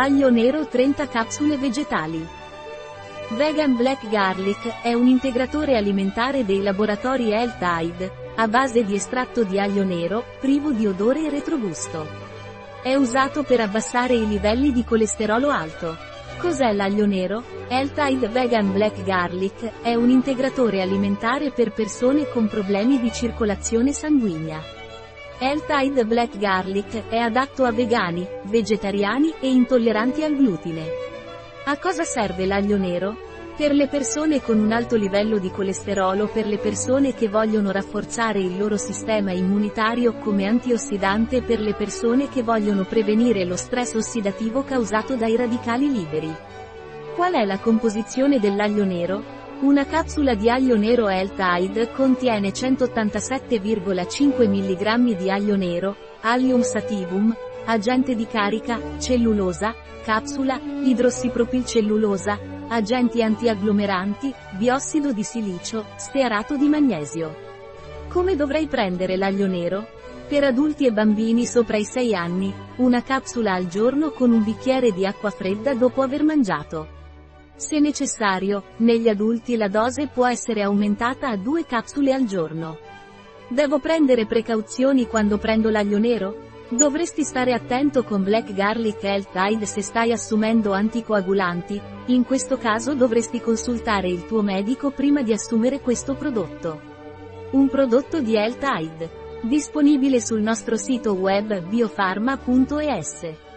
Aglio nero 30 capsule vegetali. Vegan Black Garlic è un integratore alimentare dei laboratori Health Tide, a base di estratto di aglio nero, privo di odore e retrogusto. È usato per abbassare i livelli di colesterolo alto. Cos'è l'aglio nero? Health Vegan Black Garlic è un integratore alimentare per persone con problemi di circolazione sanguigna. Health Black Garlic è adatto a vegani, vegetariani e intolleranti al glutine. A cosa serve l'aglio nero? Per le persone con un alto livello di colesterolo per le persone che vogliono rafforzare il loro sistema immunitario come antiossidante per le persone che vogliono prevenire lo stress ossidativo causato dai radicali liberi. Qual è la composizione dell'aglio nero? Una capsula di aglio nero Tide contiene 187,5 mg di aglio nero, Allium sativum, agente di carica, cellulosa, capsula, idrossipropilcellulosa, agenti antiagglomeranti, biossido di silicio, stearato di magnesio. Come dovrei prendere l'aglio nero? Per adulti e bambini sopra i 6 anni, una capsula al giorno con un bicchiere di acqua fredda dopo aver mangiato. Se necessario, negli adulti la dose può essere aumentata a 2 capsule al giorno. Devo prendere precauzioni quando prendo l'aglio nero? Dovresti stare attento con Black Garlic Health Tide se stai assumendo anticoagulanti, in questo caso dovresti consultare il tuo medico prima di assumere questo prodotto. Un prodotto di Health Tide. Disponibile sul nostro sito web biofarma.es.